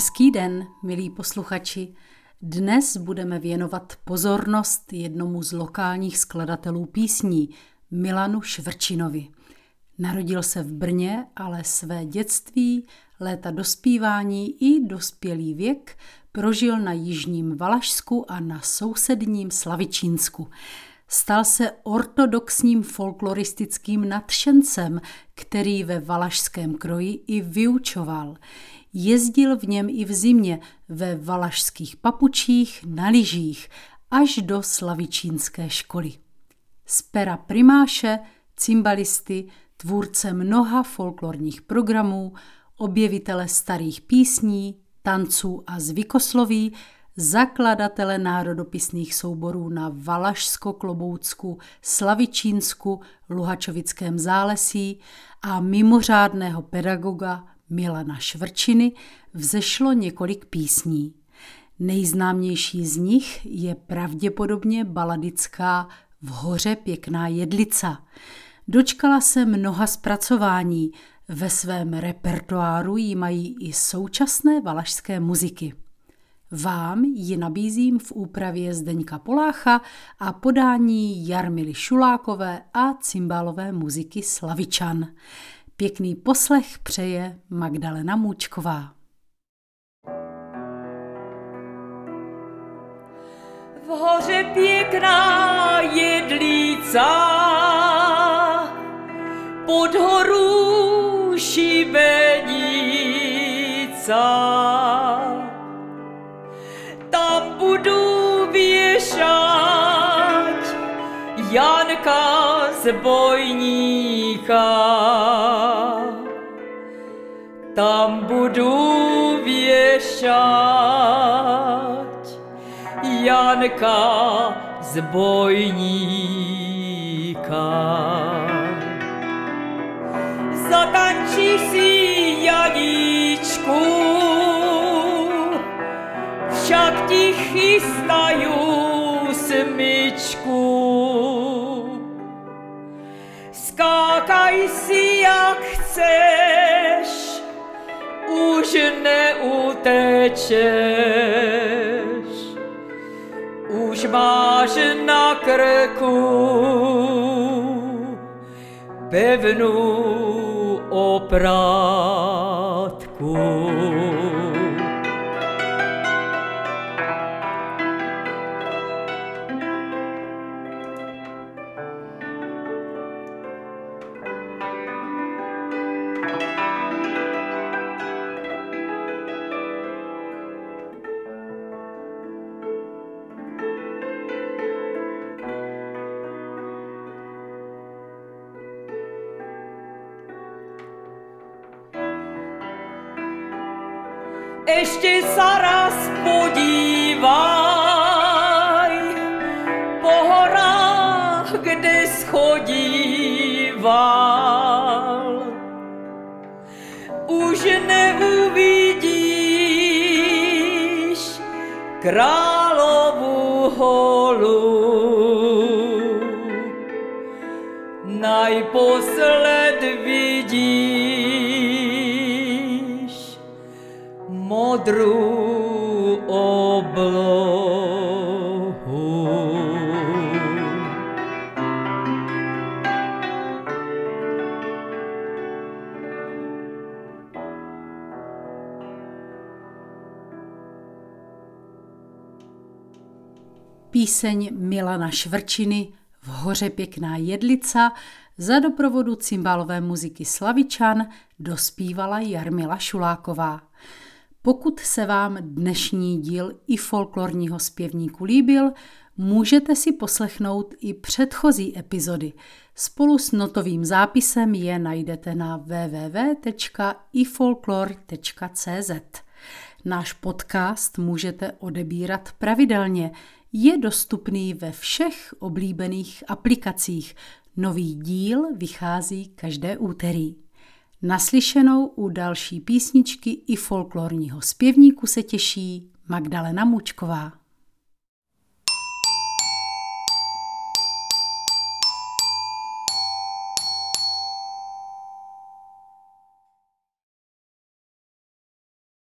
Hezký den, milí posluchači. Dnes budeme věnovat pozornost jednomu z lokálních skladatelů písní, Milanu Švrčinovi. Narodil se v Brně, ale své dětství, léta dospívání i dospělý věk prožil na jižním Valašsku a na sousedním Slavičínsku. Stal se ortodoxním folkloristickým nadšencem, který ve valašském kroji i vyučoval. Jezdil v něm i v zimě ve valašských papučích, na lyžích, až do slavičínské školy. Z pera primáše, cymbalisty, tvůrce mnoha folklorních programů, objevitele starých písní, tanců a zvykosloví, zakladatele národopisných souborů na Valašsko-Kloboucku, Slavičínsku, Luhačovickém zálesí a mimořádného pedagoga Milana Švrčiny vzešlo několik písní. Nejznámější z nich je pravděpodobně baladická V hoře pěkná jedlica. Dočkala se mnoha zpracování, ve svém repertoáru ji mají i současné valašské muziky. Vám ji nabízím v úpravě Zdeňka Polácha a podání Jarmily Šulákové a cymbálové muziky Slavičan. Pěkný poslech přeje Magdalena Můčková. V hoře pěkná jedlíca, pod horu šibenica. Tam budu věšat Janka z bojníka tam budu věšat Janka z bojníka. Zatančí si Janíčku, však ti chystaju smyčku. trecești, ușmaș în acrăcu, pe venu oprat cu. Ještě raz podívaj po horách, kde schodíval. Už neuvidíš královu holu. Najposled vidíš modrou oblohu. Píseň Milana Švrčiny V hoře pěkná jedlica za doprovodu cymbálové muziky Slavičan dospívala Jarmila Šuláková. Pokud se vám dnešní díl i folklorního zpěvníku líbil, můžete si poslechnout i předchozí epizody. Spolu s notovým zápisem je najdete na www.ifolklor.cz. Náš podcast můžete odebírat pravidelně. Je dostupný ve všech oblíbených aplikacích. Nový díl vychází každé úterý. Naslyšenou u další písničky i folklorního zpěvníku se těší Magdalena Mučková.